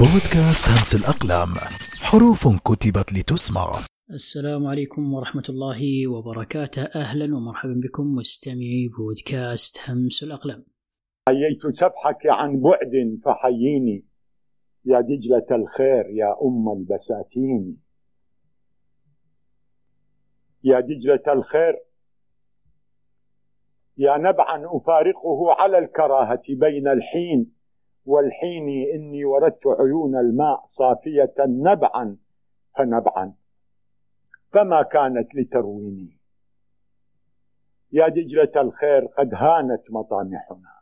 بودكاست همس الأقلام حروف كتبت لتسمع. السلام عليكم ورحمة الله وبركاته. أهلا ومرحبا بكم مستمعي بودكاست همس الأقلام. حييت سفحك عن بعد فحييني. يا دجلة الخير يا أم البساتين. يا دجلة الخير يا نبعا أفارقه على الكراهة بين الحين. والحين إني وردت عيون الماء صافية نبعا فنبعا. فما كانت لترويني. يا دجلة الخير قد هانت مطامحنا.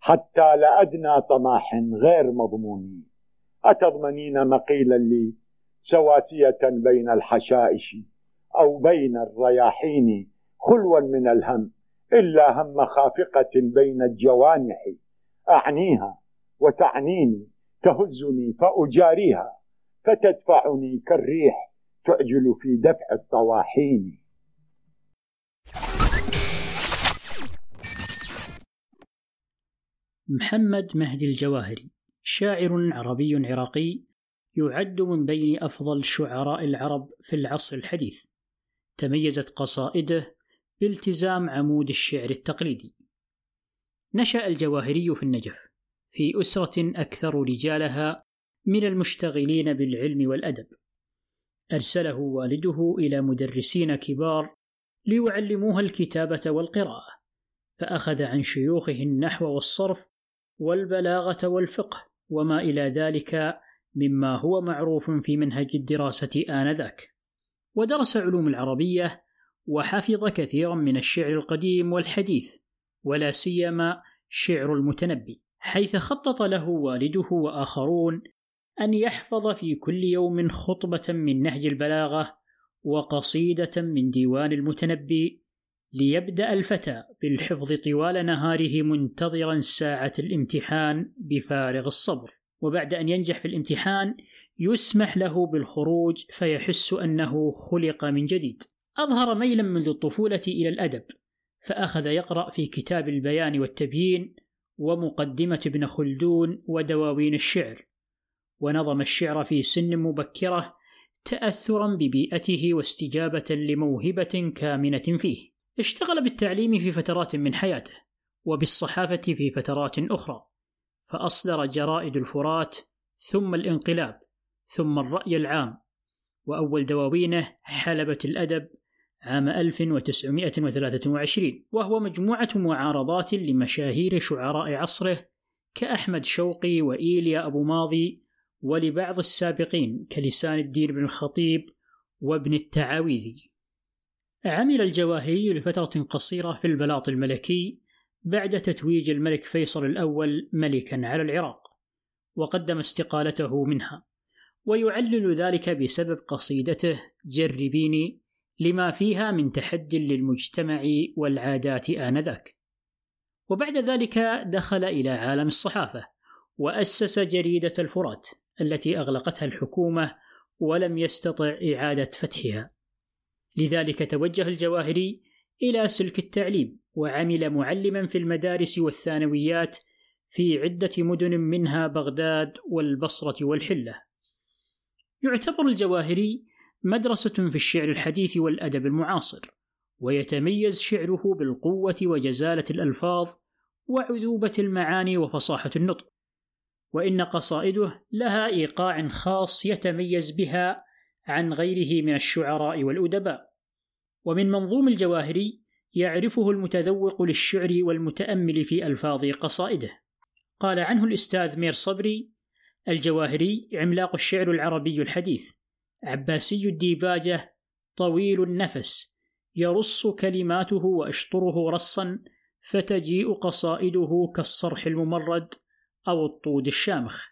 حتى لأدنى طماح غير مضمون أتضمنين مقيلا لي سواسية بين الحشائش أو بين الرياحين خلوا من الهم إلا هم خافقة بين الجوانح. أعنيها وتعنيني تهزني فأجاريها فتدفعني كالريح تعجل في دفع الطواحين. محمد مهدي الجواهري شاعر عربي عراقي يعد من بين أفضل شعراء العرب في العصر الحديث. تميزت قصائده بالتزام عمود الشعر التقليدي. نشأ الجواهري في النجف في أسرة أكثر رجالها من المشتغلين بالعلم والأدب. أرسله والده إلى مدرسين كبار ليعلموها الكتابة والقراءة فأخذ عن شيوخه النحو والصرف والبلاغة والفقه وما إلى ذلك مما هو معروف في منهج الدراسة آنذاك. ودرس علوم العربية وحفظ كثيرا من الشعر القديم والحديث ولا سيما شعر المتنبي حيث خطط له والده وآخرون أن يحفظ في كل يوم خطبة من نهج البلاغة وقصيدة من ديوان المتنبي ليبدأ الفتى بالحفظ طوال نهاره منتظرا ساعة الامتحان بفارغ الصبر. وبعد أن ينجح في الامتحان يسمح له بالخروج فيحس أنه خلق من جديد. أظهر ميلا منذ الطفولة إلى الأدب. فأخذ يقرأ في كتاب البيان والتبيين ومقدمة ابن خلدون ودواوين الشعر ونظم الشعر في سن مبكرة تأثرا ببيئته واستجابة لموهبة كامنة فيه. اشتغل بالتعليم في فترات من حياته وبالصحافة في فترات أخرى فأصدر جرائد الفرات ثم الانقلاب ثم الرأي العام وأول دواوينه حلبة الأدب عام 1923 وهو مجموعة معارضات لمشاهير شعراء عصره كأحمد شوقي وإيليا أبو ماضي ولبعض السابقين كلسان الدين بن الخطيب وابن التعاويذي. عمل الجواهري لفترة قصيرة في البلاط الملكي بعد تتويج الملك فيصل الأول ملكا على العراق وقدم استقالته منها ويعلل ذلك بسبب قصيدته جربيني لما فيها من تحد للمجتمع والعادات آنذاك. وبعد ذلك دخل إلى عالم الصحافة، وأسس جريدة الفرات التي أغلقتها الحكومة ولم يستطع إعادة فتحها. لذلك توجه الجواهري إلى سلك التعليم، وعمل معلما في المدارس والثانويات في عدة مدن منها بغداد والبصرة والحلة. يعتبر الجواهري مدرسة في الشعر الحديث والأدب المعاصر، ويتميز شعره بالقوة وجزالة الألفاظ وعذوبة المعاني وفصاحة النطق، وإن قصائده لها إيقاع خاص يتميز بها عن غيره من الشعراء والأدباء، ومن منظوم الجواهري يعرفه المتذوق للشعر والمتأمل في ألفاظ قصائده. قال عنه الأستاذ مير صبري: الجواهري عملاق الشعر العربي الحديث، عباسي الديباجة طويل النفس يرص كلماته وأشطره رصا فتجيء قصائده كالصرح الممرد أو الطود الشامخ.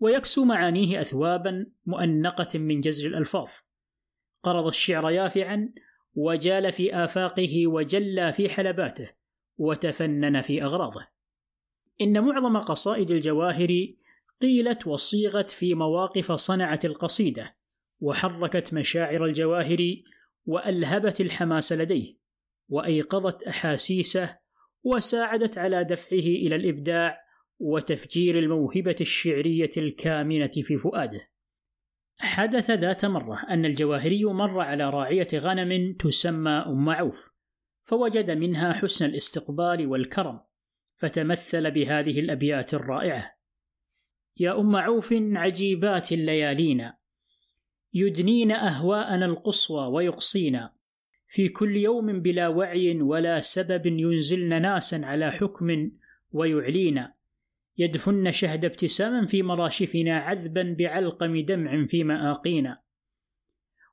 ويكسو معانيه أثوابا مؤنقة من جزر الألفاظ. قرض الشعر يافعا وجال في آفاقه وجلى في حلباته وتفنن في أغراضه. إن معظم قصائد الجواهر قيلت وصيغت في مواقف صنعت القصيدة وحركت مشاعر الجواهر وألهبت الحماس لديه وأيقظت أحاسيسه وساعدت على دفعه إلى الإبداع وتفجير الموهبة الشعرية الكامنة في فؤاده. حدث ذات مرة أن الجواهري مر على راعية غنم تسمى أم عوف، فوجد منها حسن الاستقبال والكرم، فتمثل بهذه الأبيات الرائعة: يا أم عوف عجيبات الليالينا يدنين أهواءنا القصوى ويقصينا. في كل يوم بلا وعي ولا سبب ينزلن ناسا على حكم ويعلينا. يدفن شهد ابتساما في مراشفنا عذبا بعلقم دمع في مآقينا.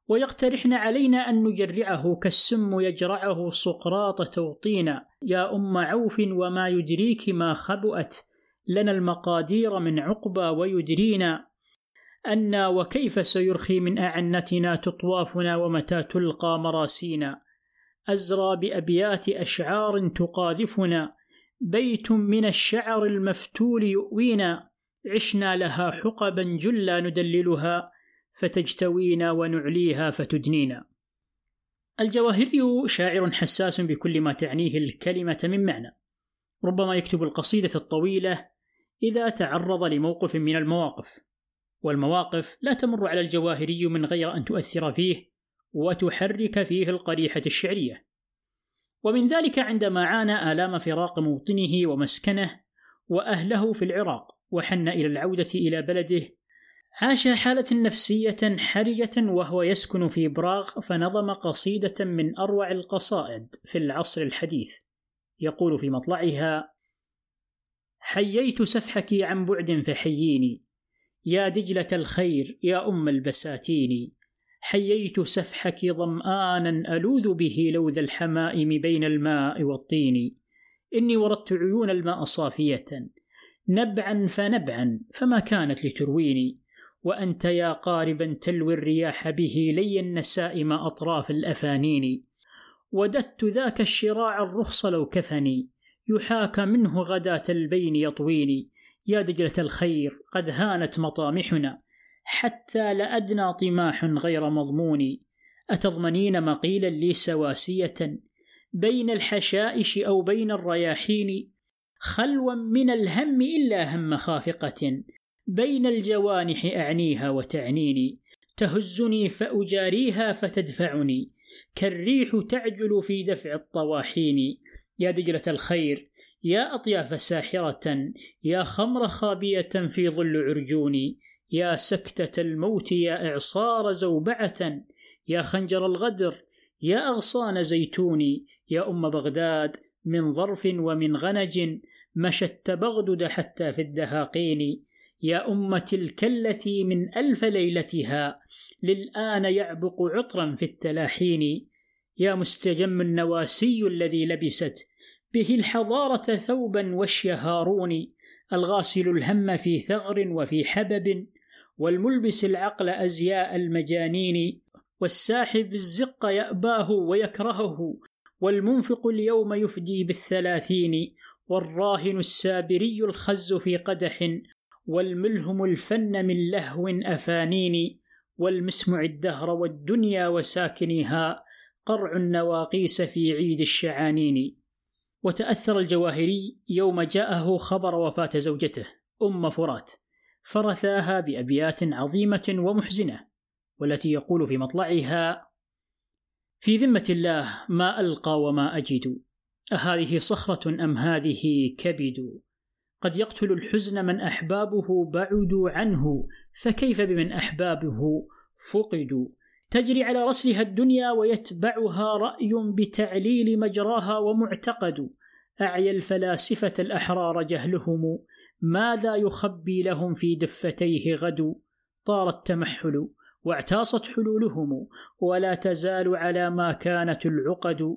ويقترحن علينا أن نجرعه كالسم يجرعه سقراط توطينا. يا أم عوف وما يدريك ما خبؤت لنا المقادير من عقبى ويدرينا. أنا وكيف سيرخي من أعنتنا تطوافنا ومتى تلقى مراسينا؟ أزرى بأبيات أشعار تقاذفنا بيت من الشعر المفتول يؤوينا عشنا لها حقبا جلا ندللها فتجتوينا ونعليها فتدنينا. الجواهري شاعر حساس بكل ما تعنيه الكلمة من معنى. ربما يكتب القصيدة الطويلة إذا تعرض لموقف من المواقف. والمواقف لا تمر على الجواهري من غير أن تؤثر فيه وتحرك فيه القريحة الشعرية. ومن ذلك عندما عانى آلام فراق موطنه ومسكنه وأهله في العراق وحن إلى العودة إلى بلده عاش حالة نفسية حرجة وهو يسكن في براغ فنظم قصيدة من أروع القصائد في العصر الحديث. يقول في مطلعها حييت سفحك عن بعد فحييني يا دجلة الخير يا أم البساتين حييت سفحك ظمآنا ألوذ به لوذ الحمائم بين الماء والطين. إني وردت عيون الماء صافية. نبعا فنبعا فما كانت لترويني. وأنت يا قاربا تلوي الرياح به لي النسائم أطراف الأفانين. وددت ذاك الشراع الرخص لو كفني. يحاك منه غداة البين يطويني. يا دجلة الخير قد هانت مطامحنا حتى لأدنى طماح غير مضمون. أتضمنين مقيلا لي سواسية بين الحشائش أو بين الرياحين؟ خلوا من الهم إلا هم خافقة. بين الجوانح أعنيها وتعنيني. تهزني فأجاريها فتدفعني. كالريح تعجل في دفع الطواحين. يا دجلة الخير يا أطياف ساحرة يا خمر خابية في ظل عرجوني يا سكتة الموت يا إعصار زوبعة يا خنجر الغدر يا أغصان زيتوني يا أم بغداد من ظرف ومن غنج مشت بغدد حتى في الدهاقين يا أمة الكلة من ألف ليلتها للآن يعبق عطرا في التلاحين يا مستجم النواسي الذي لبست به الحضارة ثوبا وشي هارون الغاسل الهم في ثغر وفي حبب والملبس العقل أزياء المجانين والساحب الزق يأباه ويكرهه والمنفق اليوم يفدي بالثلاثين والراهن السابري الخز في قدح والملهم الفن من لهو أفانين والمسمع الدهر والدنيا وساكنها قرع النواقيس في عيد الشعانين. وتأثر الجواهري يوم جاءه خبر وفاة زوجته أم فرات فرثاها بأبيات عظيمة ومحزنة والتي يقول في مطلعها في ذمة الله ما ألقى وما أجد أهذه صخرة أم هذه كبد؟ قد يقتل الحزن من أحبابه بعدوا عنه فكيف بمن أحبابه فقدوا تجري على رسلها الدنيا ويتبعها رأي بتعليل مجراها ومعتقد أعيا الفلاسفة الأحرار جهلهم ماذا يخبي لهم في دفتيه غد؟ طار التمحل واعتاصت حلولهم ولا تزال على ما كانت العقد.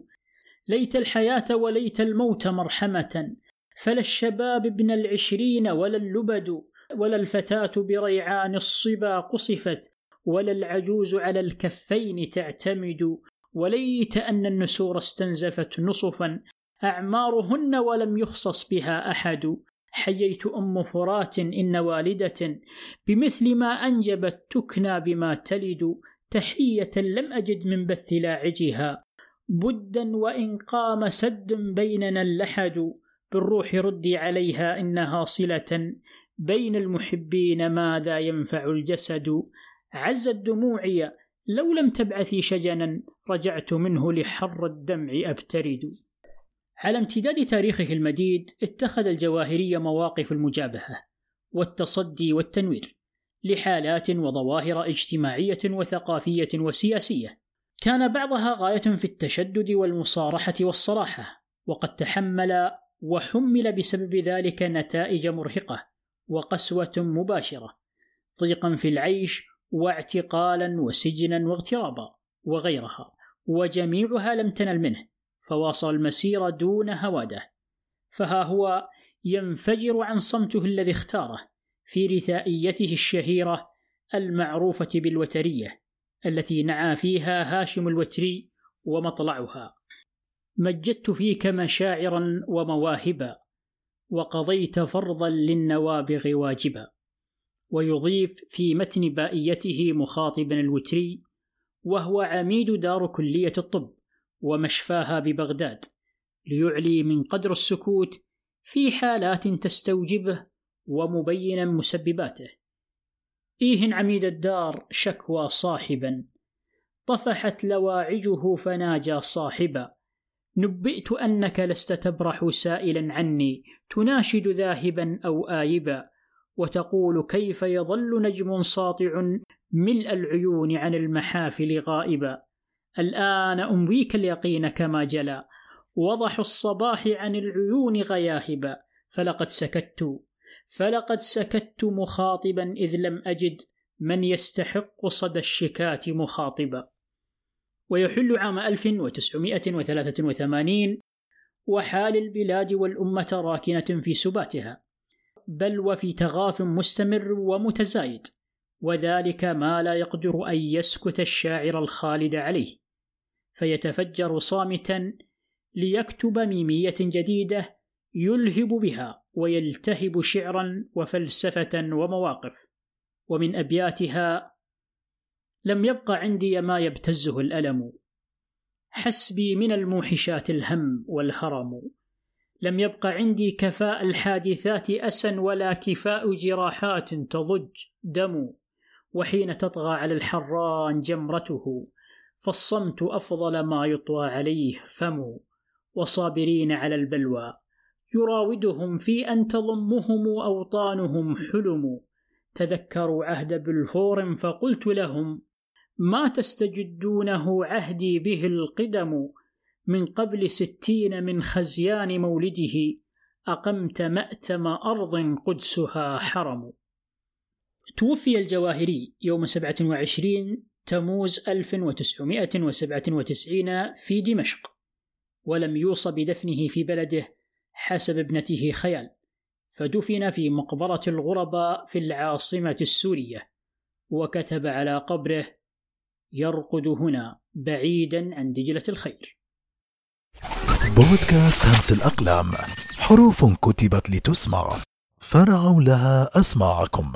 ليت الحياة وليت الموت مرحمة فلا الشباب ابن العشرين ولا اللبد ولا الفتاة بريعان الصبا قصفت ولا العجوز على الكفين تعتمد. وليت أن النسور استنزفت نصفا أعمارهن ولم يخصص بها أحد. حييت أم فرات إن والدة بمثل ما أنجبت تكنى بما تلد. تحية لم أجد من بث لاعجها. بدا وإن قام سد بيننا اللحد. بالروح ردي عليها إنها صلة. بين المحبين ماذا ينفع الجسد؟ عزت دموعي لو لم تبعثي شجنا رجعت منه لحر الدمع أبترد. على امتداد تاريخه المديد اتخذ الجواهري مواقف المجابهة والتصدي والتنوير لحالات وظواهر اجتماعية وثقافية وسياسية. كان بعضها غاية في التشدد والمصارحة والصراحة وقد تحمل وحمل بسبب ذلك نتائج مرهقة وقسوة مباشرة ضيقا في العيش واعتقالا وسجنا واغترابا وغيرها وجميعها لم تنل منه. فواصل المسير دون هوادة. فها هو ينفجر عن صمته الذي اختاره في رثائيته الشهيرة المعروفة بالوترية التي نعى فيها هاشم الوتري ومطلعها. مجدت فيك مشاعرا ومواهبا وقضيت فرضا للنوابغ واجبا. ويضيف في متن بائيته مخاطبا الوتري وهو عميد دار كلية الطب. ومشفاها ببغداد ليعلي من قدر السكوت في حالات تستوجبه ومبينا مسبباته. إيه عميد الدار شكوى صاحبا طفحت لواعجه فناجى صاحبا. نبئت أنك لست تبرح سائلا عني تناشد ذاهبا أو آيبا وتقول كيف يظل نجم ساطع ملء العيون عن المحافل غائبا. الآن أمويك اليقين كما جلا. وضح الصباح عن العيون غياهبا. فلقد سكت. فلقد سكت مخاطبا إذ لم أجد من يستحق صدى الشكاة مخاطبا. ويحل عام 1983 وحال البلاد والأمة راكنة في سباتها. بل وفي تغاف مستمر ومتزايد. وذلك ما لا يقدر أن يسكت الشاعر الخالد عليه فيتفجر صامتا ليكتب ميمية جديدة يلهب بها ويلتهب شعرا وفلسفة ومواقف ومن أبياتها لم يبق عندي ما يبتزه الألم. حسبي من الموحشات الهم والهرم. لم يبق عندي كفاء الحادثات أسا ولا كفاء جراحات تضج دم. وحين تطغى على الحران جمرته فالصمت أفضل ما يطوى عليه فم وصابرين على البلوى. يراودهم في أن تضمهم أوطانهم حلم. تذكروا عهد بلفور فقلت لهم ما تستجدونه عهدي به القدم؟ من قبل ستين من خزيان مولده أقمت مأتم أرض قدسها حرم. توفي الجواهري يوم 27 تموز 1997 في دمشق ولم يوص بدفنه في بلده حسب ابنته خيال فدفن في مقبرة الغرباء في العاصمة السورية وكتب على قبره يرقد هنا بعيدا عن دجلة الخير بودكاست همس الأقلام حروف كتبت لتسمع فرعوا لها أسماعكم.